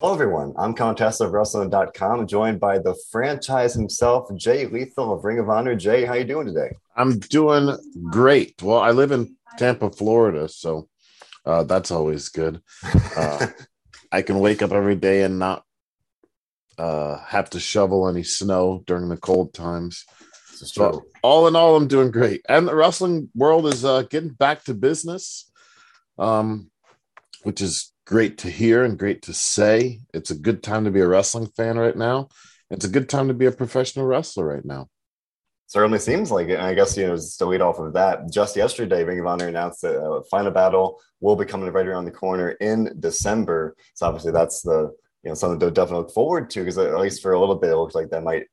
Hello, everyone. I'm Contest of Wrestling.com, joined by the franchise himself, Jay Lethal of Ring of Honor. Jay, how you doing today? I'm doing great. Well, I live in Tampa, Florida, so uh, that's always good. Uh, I can wake up every day and not uh, have to shovel any snow during the cold times. So, all in all, I'm doing great. And the wrestling world is uh, getting back to business, um, which is great to hear and great to say. It's a good time to be a wrestling fan right now. It's a good time to be a professional wrestler right now. Certainly seems like it. And I guess, you know, just to lead off of that, just yesterday, Ring of Honor announced that uh, Final Battle will be coming right around the corner in December. So obviously that's the, you know, something to definitely look forward to because at least for a little bit, it looks like that might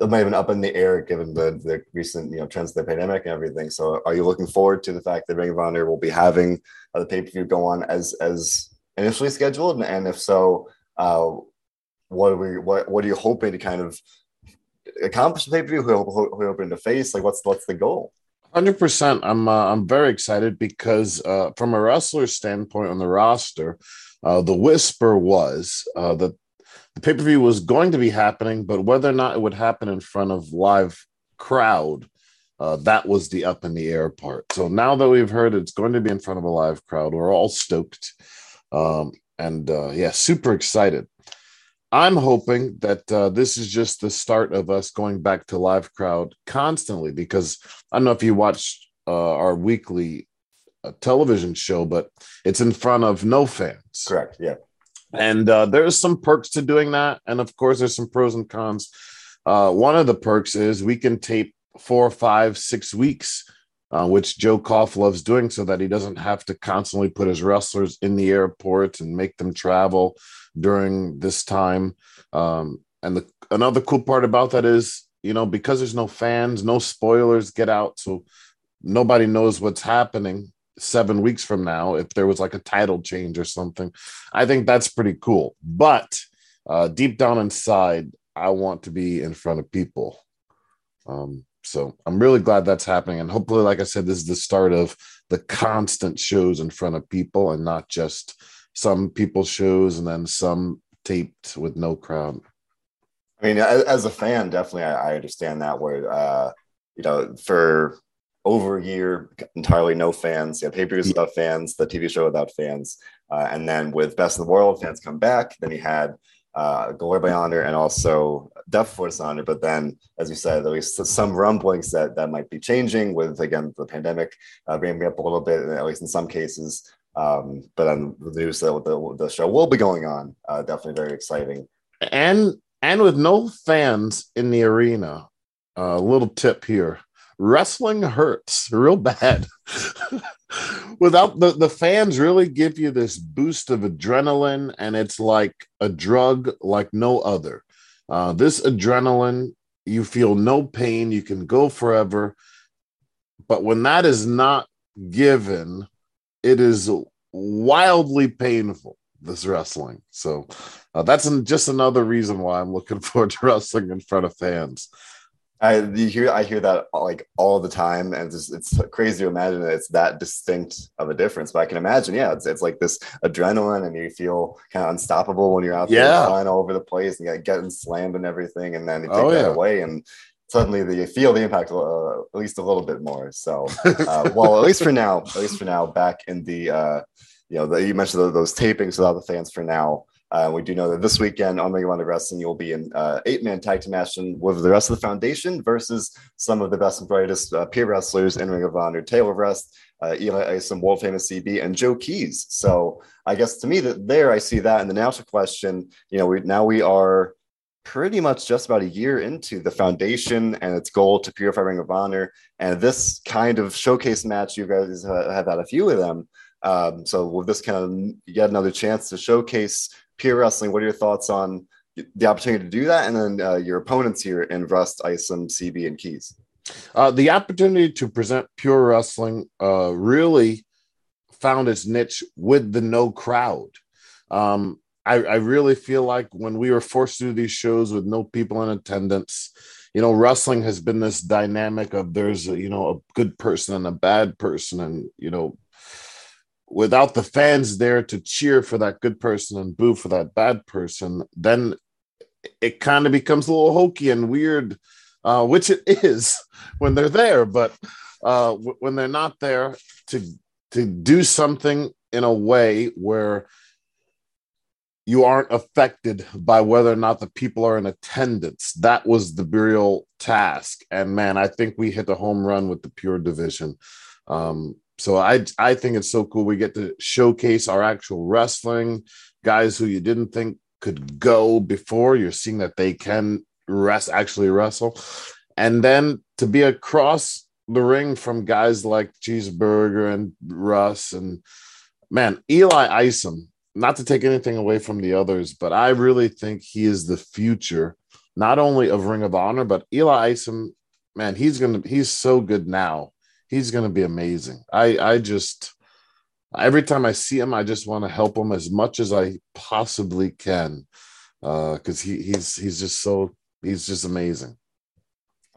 it might have been up in the air given the, the recent you know trends of the pandemic and everything. So, are you looking forward to the fact that Ring of Honor will be having uh, the pay per view go on as as initially scheduled? And, if so, uh, what are we what what are you hoping to kind of accomplish the pay per view? Who, who, who are you hoping to face? Like, what's what's the goal? Hundred percent. I'm uh, I'm very excited because uh, from a wrestler standpoint on the roster, uh, the whisper was uh, that the pay per view was going to be happening, but whether or not it would happen in front of live crowd, uh, that was the up in the air part. So now that we've heard it's going to be in front of a live crowd, we're all stoked. Um, and uh, yeah, super excited. I'm hoping that uh, this is just the start of us going back to live crowd constantly because I don't know if you watched uh, our weekly uh, television show, but it's in front of no fans. Correct. Yeah. And uh, there's some perks to doing that. And of course, there's some pros and cons. Uh, one of the perks is we can tape four, five, six weeks uh, which Joe Koff loves doing so that he doesn't have to constantly put his wrestlers in the airport and make them travel during this time. Um, and the, another cool part about that is, you know, because there's no fans, no spoilers get out. So nobody knows what's happening seven weeks from now if there was like a title change or something. I think that's pretty cool. But uh, deep down inside, I want to be in front of people. Um, so I'm really glad that's happening. And hopefully, like I said, this is the start of the constant shows in front of people and not just some people shows and then some taped with no crowd. I mean, as, a fan, definitely I, I understand that where, uh, you know, for over a year, entirely no fans, yeah, pay-per-views without fans, the TV show without fans. Uh, and then with Best of the World, fans come back. Then you had uh, Honor and also Death Before Dishonor. But then, as you said, at least some rumblings that that might be changing with again the pandemic uh, ramping up a little bit, at least in some cases. Um, but then the news that the, the show will be going on, uh, definitely very exciting. And and with no fans in the arena, a uh, little tip here: wrestling hurts real bad. Without the, the fans really give you this boost of adrenaline, and it's like a drug like no other. Uh, this adrenaline, you feel no pain, you can go forever. But when that is not given, it is wildly painful, this wrestling. So uh, that's just another reason why I'm looking forward to wrestling in front of fans. I you hear I hear that like all the time, and it's, it's crazy to imagine that it's that distinct of a difference. But I can imagine, yeah, it's, it's like this adrenaline, and you feel kind of unstoppable when you're out there yeah. flying all over the place and you getting slammed and everything, and then you take oh, that yeah. away, and suddenly you feel the impact uh, at least a little bit more. So, uh, well, at least for now, at least for now, back in the uh, you know the, you mentioned those tapings without the fans for now. Uh, we do know that this weekend on Ring of Honor Wrestling, you'll be in uh, eight-man tag team action with the rest of the foundation versus some of the best and brightest uh, pure wrestlers in Ring of Honor: Taylor Rust, uh, Eli Isom, world famous CB, and Joe Keys. So I guess to me that there I see that. And the to question, you know, we now we are pretty much just about a year into the foundation and its goal to purify Ring of Honor, and this kind of showcase match, you guys have had a few of them. Um, so with this kind of yet another chance to showcase Pure Wrestling, what are your thoughts on the opportunity to do that? And then uh, your opponents here in Rust, Isom, CB, and Keys. Uh, the opportunity to present Pure Wrestling uh, really found its niche with the no crowd. Um, I, I, really feel like when we were forced to do these shows with no people in attendance, you know, wrestling has been this dynamic of there's a, you know a good person and a bad person, and you know without the fans there to cheer for that good person and boo for that bad person, then it kind of becomes a little hokey and weird, uh, which it is when they're there. But uh, w- when they're not there to to do something in a way where you aren't affected by whether or not the people are in attendance. That was the burial task. And man, I think we hit a home run with the pure division. Um, so I I think it's so cool. We get to showcase our actual wrestling guys who you didn't think could go before. You're seeing that they can rest actually wrestle, and then to be across the ring from guys like Cheeseburger and Rust and man Eli Isom. Not to take anything away from the others, but I really think he is the future, not only of Ring of Honor, but Eli Isom. Man, he's gonna he's so good now he's going to be amazing. I I just every time I see him, I just want to help him as much as I possibly can because uh, he he's he's just so he's just amazing.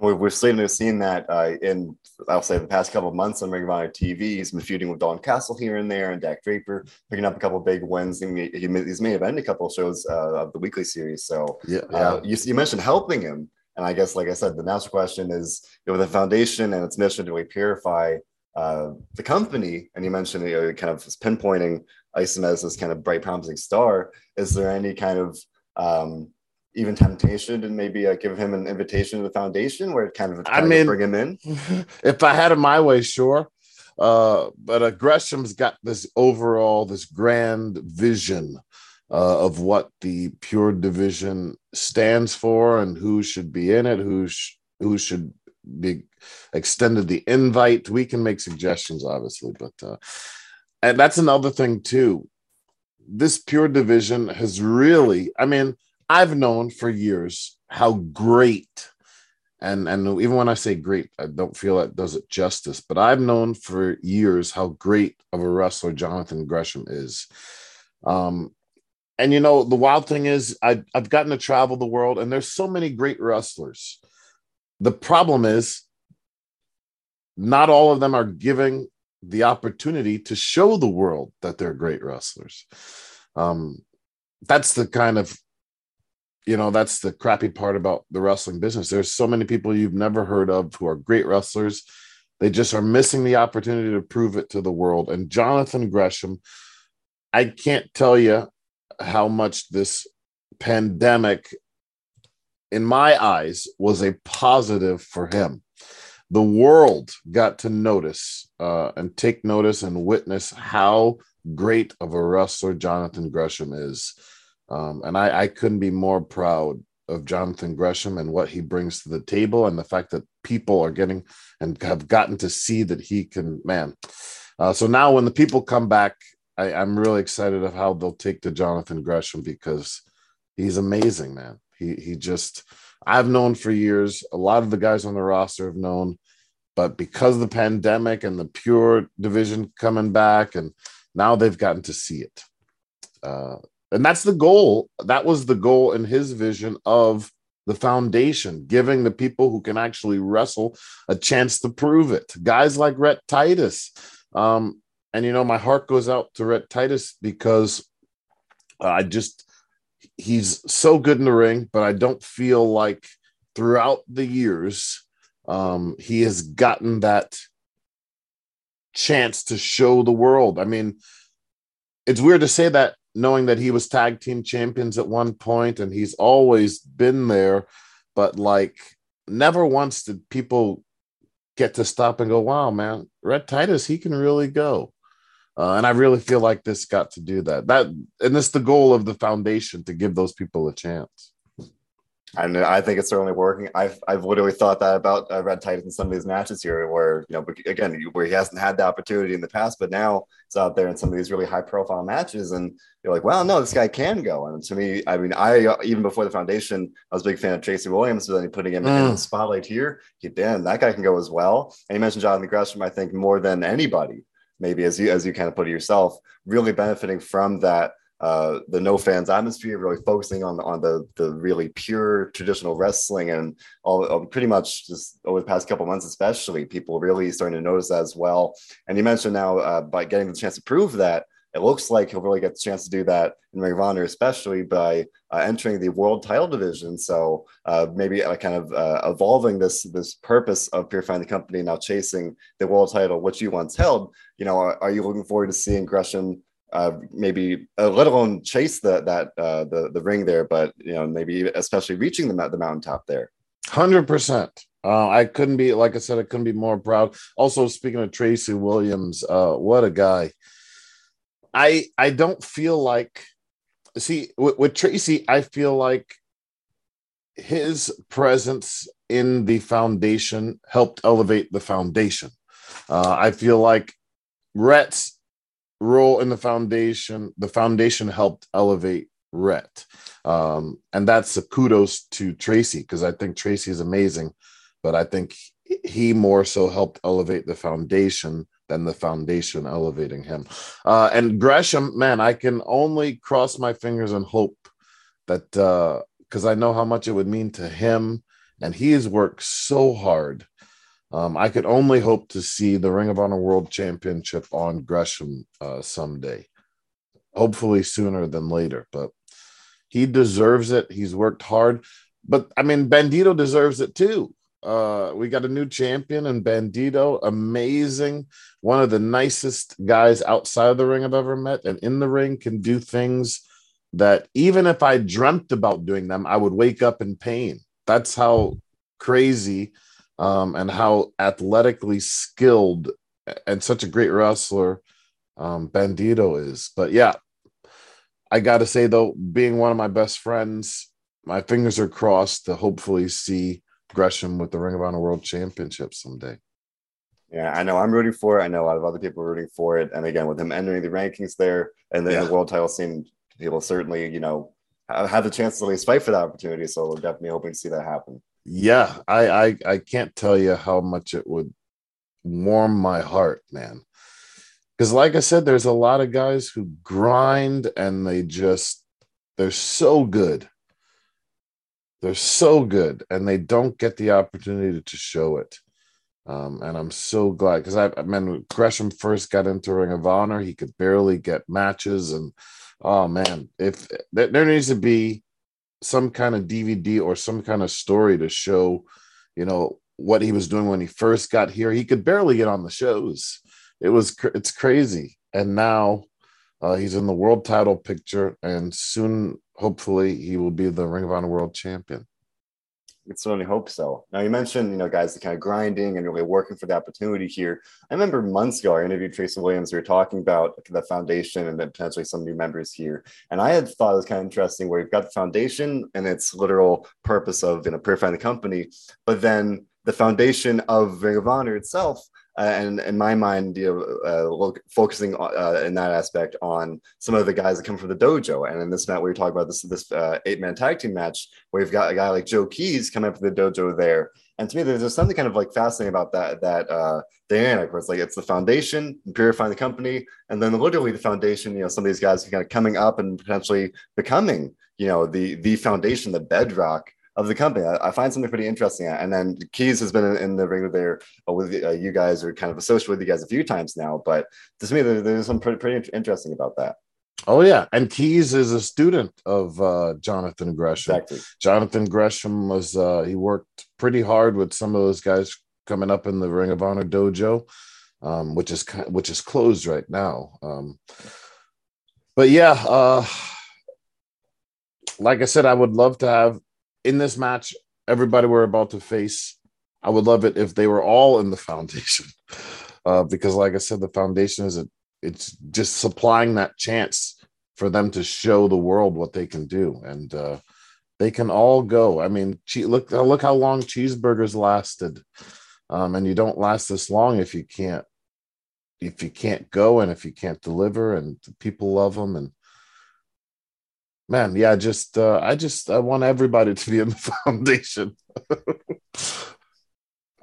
We've, we've seen, seen that uh, in, I'll say, the past couple of months on Ring of Honor TV. He's been feuding with Dalton Castle here and there, and Dak Draper picking up a couple big wins. He, he's may have ended a couple of shows uh, of the weekly series. So, yeah, yeah. Uh, you, you mentioned helping him. And I guess, like I said, the master question is you know, the foundation and its mission to really purify uh, the company. And you mentioned you know, kind of pinpointing Isom as this kind of bright, promising star. Is there any kind of um, even temptation to maybe uh, give him an invitation to the foundation where it kind of I mean, bring him in? If I had it my way, sure. Uh, but uh, Gresham's got this overall, this grand vision uh, of what the pure division stands for and who should be in it, who sh- who should be extended the invite. We can make suggestions, obviously, but uh, and that's another thing too. This pure division has really, I mean, I've known for years how great, and and even when I say great, I don't feel that does it justice. But I've known for years how great of a wrestler Jonathan Gresham is. Um, and you know, the wild thing is, I, I've gotten to travel the world, and there's so many great wrestlers. The problem is, not all of them are giving the opportunity to show the world that they're great wrestlers. Um, that's the kind of, you know, that's the crappy part about the wrestling business. There's so many people you've never heard of who are great wrestlers. They just are missing the opportunity to prove it to the world. And Jonathan Gresham, I can't tell you how much this pandemic, in my eyes, was a positive for him. The world got to notice uh, and take notice and witness how great of a wrestler Jonathan Gresham is. Um, and I, I couldn't be more proud of Jonathan Gresham and what he brings to the table, and the fact that people are getting and have gotten to see that he can, man. Uh, so now, when the people come back I, I'm really excited of how they'll take to Jonathan Gresham because he's amazing, man. He he just I've known for years. A lot of the guys on the roster have known, but because of the pandemic and the pure division coming back, and now they've gotten to see it. Uh, and that's the goal. That was the goal in his vision of the foundation, giving the people who can actually wrestle a chance to prove it. Guys like Rhett Titus, um, and you know, my heart goes out to Rhett Titus because I just he's so good in the ring, but I don't feel like throughout the years um, he has gotten that chance to show the world. I mean, it's weird to say that knowing that he was tag team champions at one point and he's always been there, but like never once did people get to stop and go, wow, man, Rhett Titus, he can really go. Uh, and I really feel like this got to do that. That and it's the goal of the foundation to give those people a chance. And I think it's certainly working. I've I've literally thought that about uh, Rhett Titus in some of these matches here, where you know, again, where he hasn't had the opportunity in the past, but now it's out there in some of these really high profile matches, and you're like, well, no, this guy can go. And to me, I mean, I even before the foundation, I was a big fan of Tracy Williams, but then putting him mm. in the spotlight here, he damn, that guy can go as well. And you mentioned Jonathan Gresham, I think more than anybody maybe as you as you kind of put it yourself, really benefiting from that uh, the no fans atmosphere, really focusing on on the the really pure traditional wrestling, and all uh, pretty much just over the past couple months, especially people really starting to notice that as well. And you mentioned now uh, by getting the chance to prove that it looks like he'll really get the chance to do that in Ring of Honor, especially by uh, entering the world title division. So uh, maybe uh, kind of uh, evolving this this purpose of purifying the company, now chasing the world title, which you once held. You know, are, are you looking forward to seeing Gresham? Uh, maybe uh, let alone chase the that the the ring there, but you know maybe especially reaching the the mountaintop there. Hundred percent. I couldn't be like I said. I couldn't be more proud. Also, speaking of Tracy Williams, what a guy! I I don't feel like see with, with Tracy, I feel like his presence in the foundation helped elevate the foundation. Uh, I feel like Rhett's role in the foundation, the foundation helped elevate Rhett. Um, and that's a kudos to Tracy because I think Tracy is amazing, but I think he more so helped elevate the foundation than the foundation elevating him. Uh, and Gresham, man, I can only cross my fingers and hope that because uh, I know how much it would mean to him, and he has worked so hard. Um, I could only hope to see the Ring of Honor World Championship on Gresham uh, someday, hopefully sooner than later. But he deserves it. He's worked hard. But I mean, Bandito deserves it too. Uh, we got a new champion and Bandito, amazing. One of the nicest guys outside of the ring I've ever met, and in the ring can do things that even if I dreamt about doing them, I would wake up in pain. That's how crazy um, and how athletically skilled and such a great wrestler um, Bandito is. But yeah, I got to say though, being one of my best friends, my fingers are crossed to hopefully see Gresham with the Ring of Honor World Championship someday. Yeah, I know I'm rooting for it. I know a lot of other people are rooting for it. And again, with him entering the rankings there and the, yeah. the world title scene, people certainly, you know, have the chance to at least fight for that opportunity. So we're definitely hoping to see that happen. Yeah, I I, I can't tell you how much it would warm my heart, man. Because like I said, there's a lot of guys who grind and they just they're so good they're so good and they don't get the opportunity to show it. Um, and I'm so glad because I, mean, Gresham first got into Ring of Honor, he could barely get matches. And oh man, if there needs to be some kind of DVD or some kind of story to show, you know, what he was doing when he first got here, he could barely get on the shows. It was, it's crazy. And now uh, he's in the world title picture, and soon hopefully he will be the Ring of Honor World Champion. I certainly hope so. Now you mentioned, you know, guys, the kind of grinding and really working for the opportunity here. I remember months ago I interviewed Tracy Williams. We were talking about the foundation and then potentially some new members here. And I had thought it was kind of interesting where you've got the foundation and its literal purpose of you know purifying the company, but then the foundation of Ring of Honor itself uh, and in my mind, you know, uh, look, focusing uh, in that aspect on some of the guys that come from the dojo. And in this match, we were talking about this this uh, eight man tag team match where you've got a guy like Joe Keys coming up to the dojo there. And to me, there's something kind of like fascinating about that that uh, dynamic where it's like it's the foundation, purifying the company, and then literally the foundation. You know, some of these guys are kind of coming up and potentially becoming, you know, the the foundation, the bedrock of the company. I, I, find something pretty interesting. And then Keys has been in, in the ring there uh, with uh, you guys, or kind of associated with you guys a few times now. But to me, there, there's something pretty, pretty interesting about that. Oh yeah, and Keys is a student of uh, Jonathan Gresham. Exactly. Jonathan Gresham was uh, he worked pretty hard with some of those guys coming up in the Ring of Honor dojo, um, which is which is closed right now. Um, but yeah, uh, like I said, I would love to have in this match, everybody we're about to face, I would love it if they were all in the foundation. Uh, because, like I said, the foundation is a, it's just supplying that chance for them to show the world what they can do, and uh, they can all go. I mean, look look how long cheeseburgers lasted, um, and you don't last this long if you can't if you can't go and if you can't deliver, and people love them and man, yeah, just uh, I just I want everybody to be in the foundation.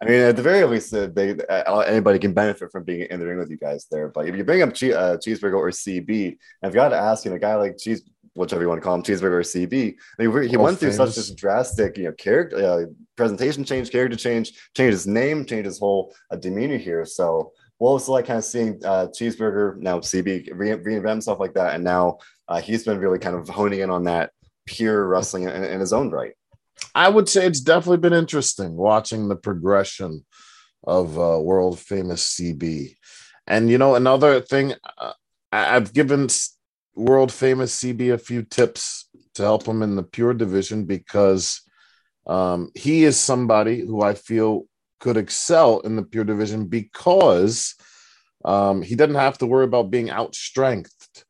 I mean, at the very least, uh, they uh, anybody can benefit from being in the ring with you guys there. But if you bring up che- uh, cheeseburger or CB, I've got to ask, you know, a guy like cheese, whichever you want to call him, cheeseburger or CB, I mean, he All went through such this drastic, you know, character uh, presentation change, character change, change his name, change his whole uh, demeanor here. So, what was it like kind of seeing uh, cheeseburger now CB re- reinvent himself like that, and now uh, he's been really kind of honing in on that pure wrestling in, in his own right. I would say it's definitely been interesting watching the progression of uh, world famous CB. And you know, another thing, uh, I've given world famous CB a few tips to help him in the pure division because um, he is somebody who I feel could excel in the pure division because um, he doesn't have to worry about being outstrengthed,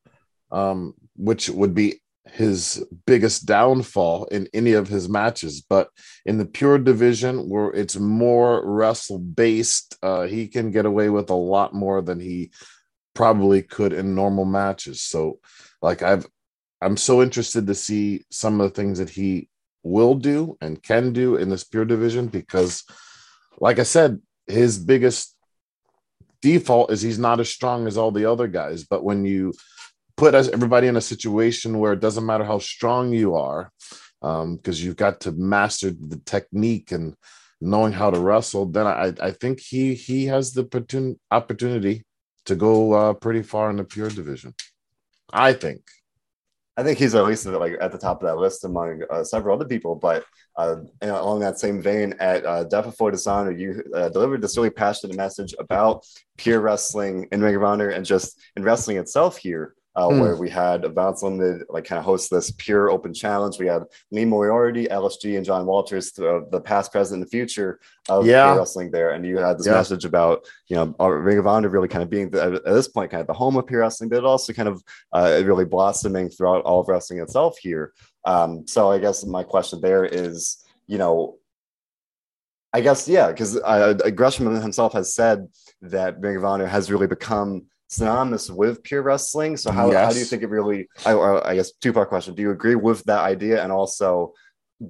um, which would be his biggest downfall in any of his matches. But in the pure division, where it's more wrestle based, uh, he can get away with a lot more than he probably could in normal matches. So, like I've, I'm so interested to see some of the things that he will do and can do in this pure division because, like I said, his biggest default is he's not as strong as all the other guys. But when you put us everybody in a situation where it doesn't matter how strong you are, because you've got to master the technique and knowing how to wrestle, then I, I think he he has the opportun- opportunity to go uh, pretty far in the pure division. I think. I think he's at least like at the top of that list among uh, several other people. But uh, along that same vein, at uh, Death Before Dishonor, you uh, delivered this really passionate message about pure wrestling in Ring of Honor and just in wrestling itself here. Uh, Hmm. Where we had Advance Limited like kind of host this pure open challenge. We had Lee Moriarty, LSG, and John Walters, the, the past, present, and future of Yeah. pure wrestling there. And you had this Yeah. message about you know our Ring of Honor really kind of being the, at this point kind of the home of pure wrestling, but also kind of uh, really blossoming throughout all of wrestling itself here. Um, so I guess my question there is, you know, I guess yeah, because uh, Gresham himself has said that Ring of Honor has really become synonymous with pure wrestling. So how, how do you think it really? I, I guess two part question: Do you agree with that idea, and also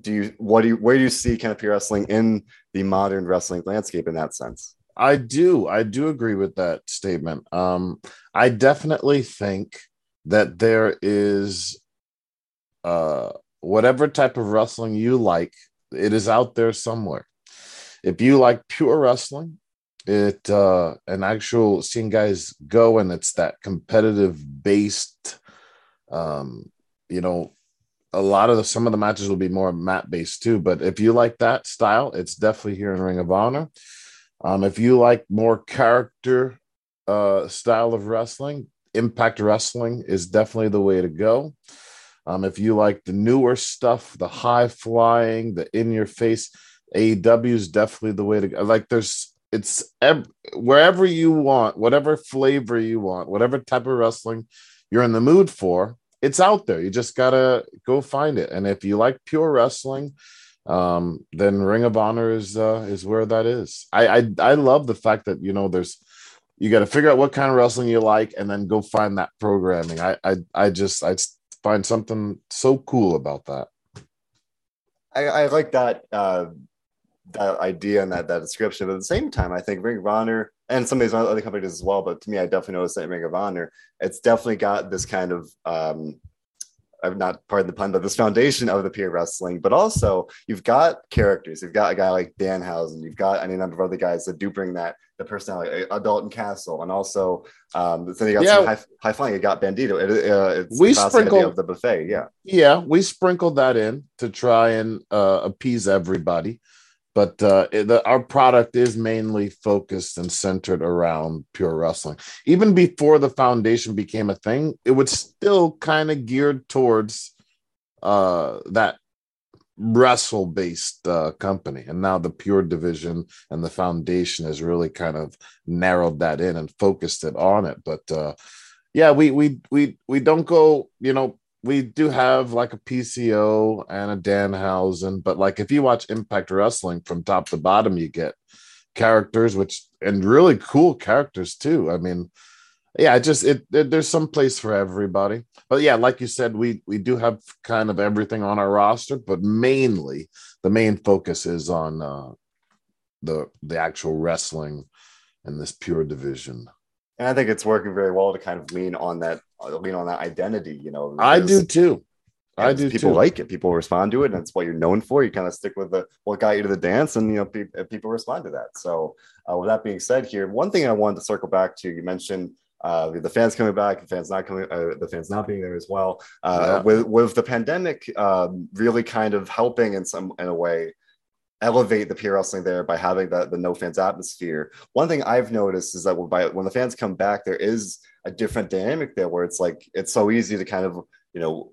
do you what do you where do you see kind of pure wrestling in the modern wrestling landscape in that sense? I do. I do agree with that statement. Um, I definitely think that there is uh, whatever type of wrestling you like, it is out there somewhere. If you like pure wrestling, it uh, an actual seeing guys go and it's that competitive based, um, you know, a lot of the some of the matches will be more mat based too. But if you like that style, it's definitely here in Ring of Honor. Um, if you like more character uh, style of wrestling, Impact Wrestling is definitely the way to go. Um, if you like the newer stuff, the high flying, the in your face, AEW is definitely the way to go. Like there's, it's ev- wherever you want, whatever flavor you want, whatever type of wrestling you're in the mood for, it's out there. You just gotta go find it. And if you like pure wrestling, um, then Ring of Honor is uh, is where that is. I, I I love the fact that you know there's you got to figure out what kind of wrestling you like and then go find that programming. I I I just I find something so cool about that. I, I like that uh, that idea and that that description. But at the same time, I think Ring of Honor and some of these other companies as well. But to me, I definitely noticed that in Ring of Honor, it's definitely got this kind of um, I'm not pardon the pun, but this foundation of the pure wrestling. But also, you've got characters. You've got a guy like Danhausen. You've got any number of other guys that do bring that the personality. Uh, Dalton Castle, and also um, then you got Yeah. some high, high flying. You got Bandito. It, uh, it's We the sprinkle- of the buffet. Yeah. Yeah, we sprinkled that in to try and uh, appease everybody, but uh, the, our product is mainly focused and centered around pure wrestling. Even before the foundation became a thing, it was still kind of geared towards uh, that wrestle based uh, company, and now the pure division and the foundation has really kind of narrowed that in and focused it on it. But uh, yeah, we we we we don't go, you know we do have like a PCO and a Danhausen, but like if you watch Impact Wrestling from top to bottom, you get characters which and really cool characters too. I mean, yeah, just it, it there's some place for everybody. But yeah, like you said, we we do have kind of everything on our roster, but mainly the main focus is on uh the the actual wrestling and this pure division. And I think it's working very well to kind of lean on that lean on that identity. You know, I do too. I do. People too. like it. People respond to it, and it's what you're known for. You kind of stick with the what got you to the dance, and you know pe- people respond to that. So, uh, with that being said, here one thing I wanted to circle back to. You mentioned uh, the fans coming back, the fans not coming, uh, the fans not being there as well. Uh, yeah. With with the pandemic, um, really kind of helping in some in a way elevate the pure wrestling there by having the, the no fans atmosphere. One thing I've noticed is that when, by, when the fans come back, there is a different dynamic there where it's like it's so easy to kind of you know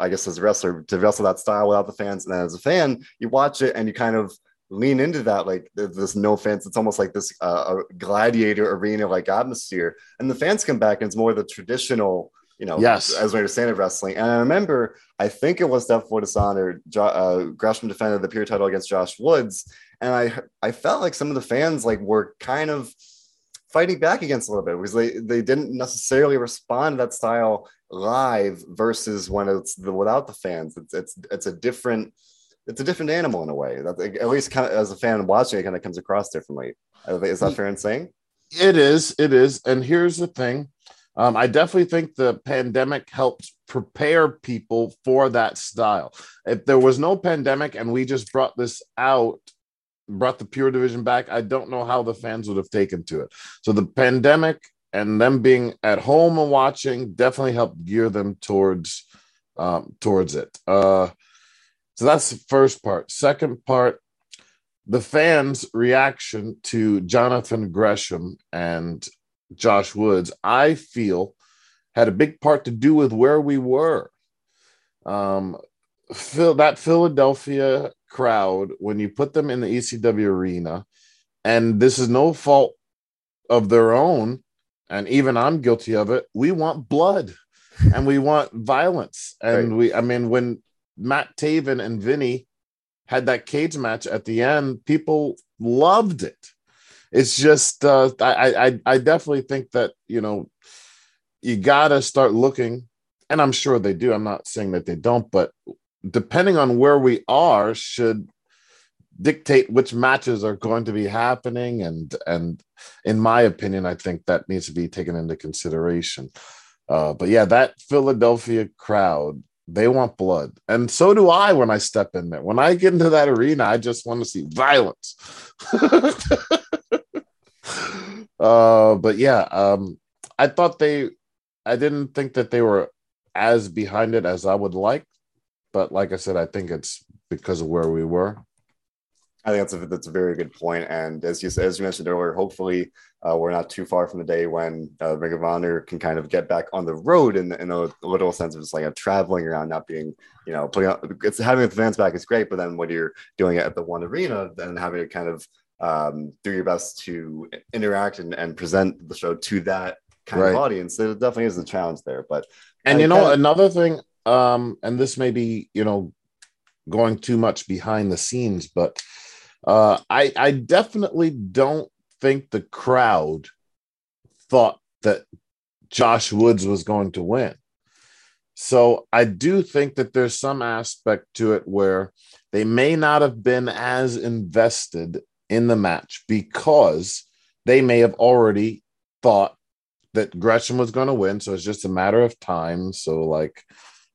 I guess as a wrestler to wrestle that style without the fans, and then as a fan, you watch it and you kind of lean into that like this no fans. It's almost like this uh, gladiator arena like atmosphere, and the fans come back and it's more the traditional you know, yes, as we understand of wrestling. And I remember, I think it was Death Before Dishonor. Jo- uh, Gresham defended the pure title against Josh Woods, and I I felt like some of the fans like were kind of fighting back against a little bit because they they didn't necessarily respond to that style live versus when it's the without the fans. It's it's it's a different it's a different animal in a way. That at least kind of as a fan watching it, kind of comes across differently. Is that fair in saying? It is. It is. And here's the thing. Um, I definitely think the pandemic helped prepare people for that style. If there was no pandemic and we just brought this out, brought the pure division back, I don't know how the fans would have taken to it. So the pandemic and them being at home and watching definitely helped gear them towards um, towards it. Uh, so that's the first part. Second part, the fans' reaction to Jonathan Gresham and Josh Woods, I feel had a big part to do with where we were. Um, Phil, that Philadelphia crowd, when you put them in the ECW arena, and this is no fault of their own, and even I'm guilty of it, we want blood and we want violence. And right. we, I mean, when Matt Taven and Vinny had that cage match at the end, people loved it it's just uh, I, I I definitely think that you know you gotta start looking, and I'm sure they do. I'm not saying that they don't, but depending on where we are, should dictate which matches are going to be happening and and in my opinion i think that needs to be taken into consideration uh, but yeah that philadelphia crowd they want blood and so do i when i step in there when i get into that arena i just want to see violence uh, but yeah, um, I thought they, I didn't think that they were as behind it as I would like, but like I said, I think it's because of where we were. I think that's a that's a very good point. And as you as you mentioned earlier, hopefully uh, we're not too far from the day when uh, Ring of Honor can kind of get back on the road in, in a, literal sense of just like a traveling around, not being you know putting out it's having the fans back is great, but then when you're doing it at the one arena, then having to kind of um, do your best to interact and, and present the show to that kind right. of audience. There definitely is a challenge there. But and I you know, another thing, um, and this may be, you know, going too much behind the scenes, but uh, I, I definitely don't think the crowd thought that Josh Woods was going to win. So I do think that there's some aspect to it where they may not have been as invested in the match because they may have already thought that Gresham was going to win. So it's just a matter of time. So, like,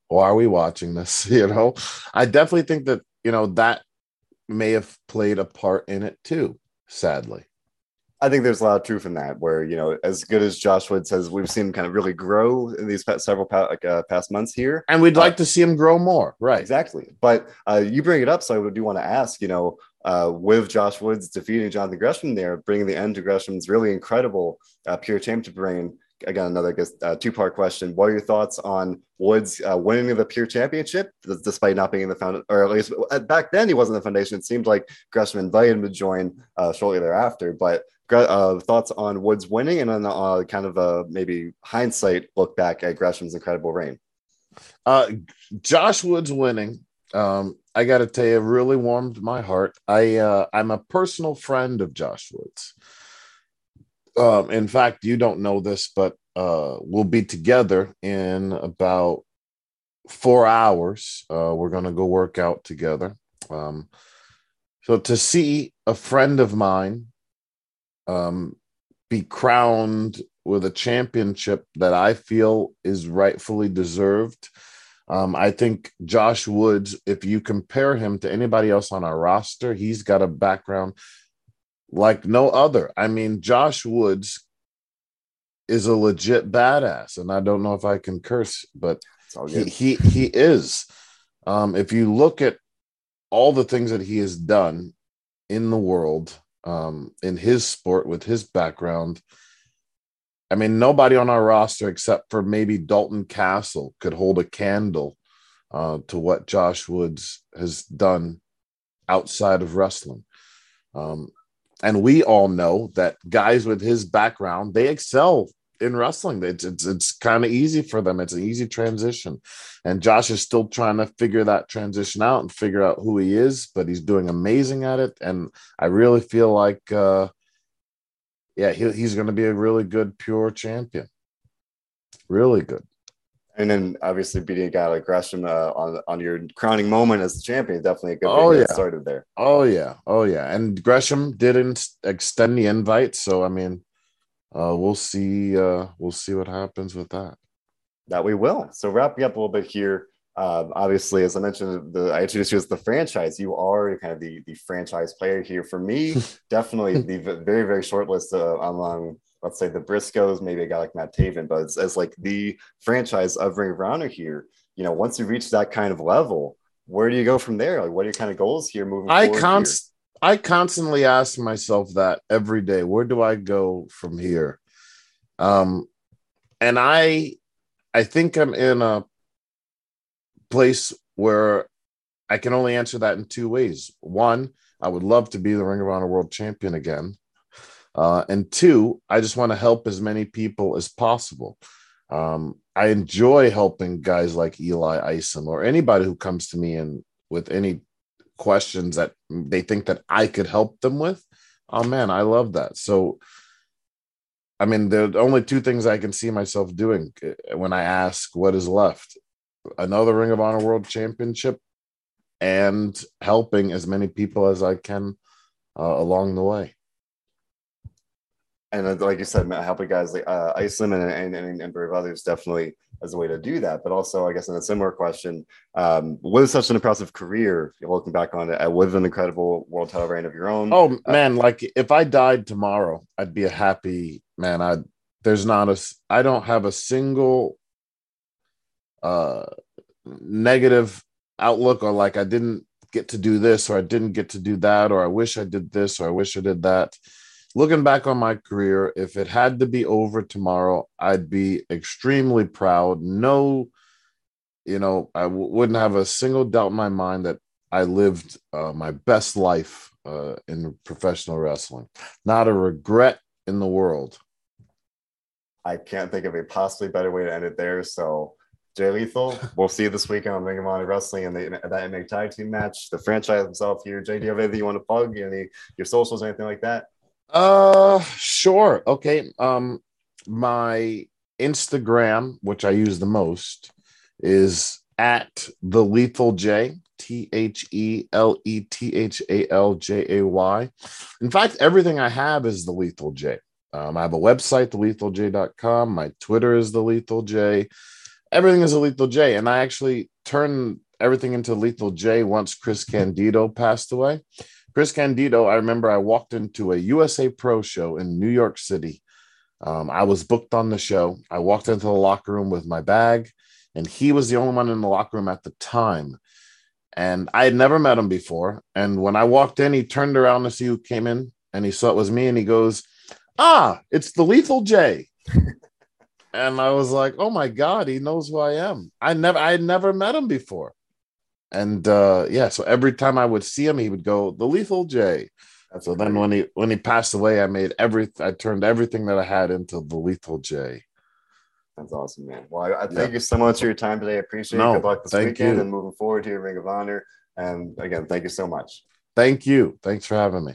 why are we watching this? You know, I definitely think that, you know, that may have played a part in it too, sadly. I think there's a lot of truth in that. Where you know, as good as Josh Wood says, we've seen him kind of really grow in these past, several past, like, uh, past months here, and we'd like uh, to see him grow more. Right? Exactly. But uh, you bring it up, so I do want to ask. You know, uh, with Josh Woods defeating Jonathan Gresham there, bringing the end to Gresham's really incredible uh, pure championship reign. Again, another uh, two part question. What are your thoughts on Woods uh, winning the pure championship despite not being in the foundation, or at least uh, back then he wasn't the foundation? It seemed like Gresham invited him to join uh, shortly thereafter. But thoughts on Woods winning and then kind of a maybe hindsight look back at Gresham's incredible reign? Josh Woods winning um, I got to tell you, it really warmed my heart. I uh, I'm a personal friend of Josh Woods. Um, in fact, you don't know this, but uh, we'll be together in about four hours. Uh, we're gonna go work out together. Um, So to see a friend of mine um, be crowned with a championship that I feel is rightfully deserved. Um, I think Josh Woods, if you compare him to anybody else on our roster, he's got a background like no other. I mean, Josh Woods is a legit badass, and I don't know if I can curse, but he, he he is. Um, if you look at all the things that he has done in the world, um, in his sport with his background, I mean, nobody on our roster except for maybe Dalton Castle could hold a candle uh, to what Josh Woods has done outside of wrestling. Um, and we all know that guys with his background they excel in wrestling. It's it's, it's kind of easy for them. It's an easy transition, and Josh is still trying to figure that transition out and figure out who he is. But he's doing amazing at it, and I really feel like, uh, yeah, he, he's going to be a really good pure champion. Really good. And then obviously beating a guy like Gresham uh, on on your crowning moment as the champion, definitely a good oh, yeah. started there. Oh yeah, oh yeah. And Gresham didn't extend the invite, so I mean, uh, we'll see. Uh, we'll see what happens with that. That we will. So wrapping up a little bit here. Um, obviously, as I mentioned, the, I introduced you as the franchise. You are kind of the, the franchise player here. For me, definitely the very, very short list uh, among, let's say, the Briscoes, maybe a guy like Matt Taven, but as like the franchise of Ring of Honor here, you know, once you reach that kind of level, where do you go from there? Like, what are your kind of goals here moving I const- I constantly ask myself that every day. Where do I go from here? Um, and I, I think I'm in a place where I can only answer that in two ways. One, I would love to be the Ring of Honor World Champion again. Uh, and two, I just want to help as many people as possible. Um, I enjoy helping guys like Eli Isom or anybody who comes to me and with any questions that they think that I could help them with, oh man, I love that. So, I mean, the only two things I can see myself doing eh, when I ask what is left another Ring of Honor World Championship and helping as many people as I can uh, along the way. And like you said, helping guys like uh, Isom and, and, and, and brave others definitely as a way to do that. But also, I guess in a similar question, um, with such an impressive career, looking back on it, with an incredible world title reign of your own. Oh uh, man, like if I died tomorrow, I'd be a happy man. I there's not a I don't have a single uh negative outlook or like I didn't get to do this or I didn't get to do that or I wish I did this or I wish I did that looking back on my career, if it had to be over tomorrow, I'd be extremely proud. No, you know, I w- wouldn't have a single doubt in my mind that I lived uh, my best life uh, in professional wrestling. Not a regret in the world. I can't think of a possibly better way to end it there. So, Jay Lethal, we'll see you this weekend on Ring of Honor Wrestling and the, that eight-man tag team match. The franchise himself here. Jay, do you have anything you want to plug? Any your socials, anything like that? Uh, sure. Okay. Um, my Instagram, which I use the most, is at the Lethal Jay. T H E L E T H A L J A Y. In fact, everything I have is the Lethal Jay. Um, I have a website, thelethaljay.com. My Twitter is the Lethal Jay. Everything is a Lethal Jay. And I actually turned everything into Lethal Jay once Chris Candido passed away. Chris Candido, I remember I walked into a USA Pro show in New York City. Um, I was booked on the show. I walked into the locker room with my bag, and he was the only one in the locker room at the time. And I had never met him before. And when I walked in, he turned around to see who came in, and he saw it was me, and he goes, "Ah, it's the Lethal J." and I was like, "Oh my god, he knows who I am." I never, I had never met him before. And uh yeah so every time i would see him he would go the lethal jay. That's so then when he when he passed away i made every i turned everything that i had into the lethal jay. That's awesome man. Well i, I thank yeah. you so much for your time today. I appreciate no, it good luck this weekend you. and moving forward to your ring of honor. And again thank you so much. Thank you. Thanks for having me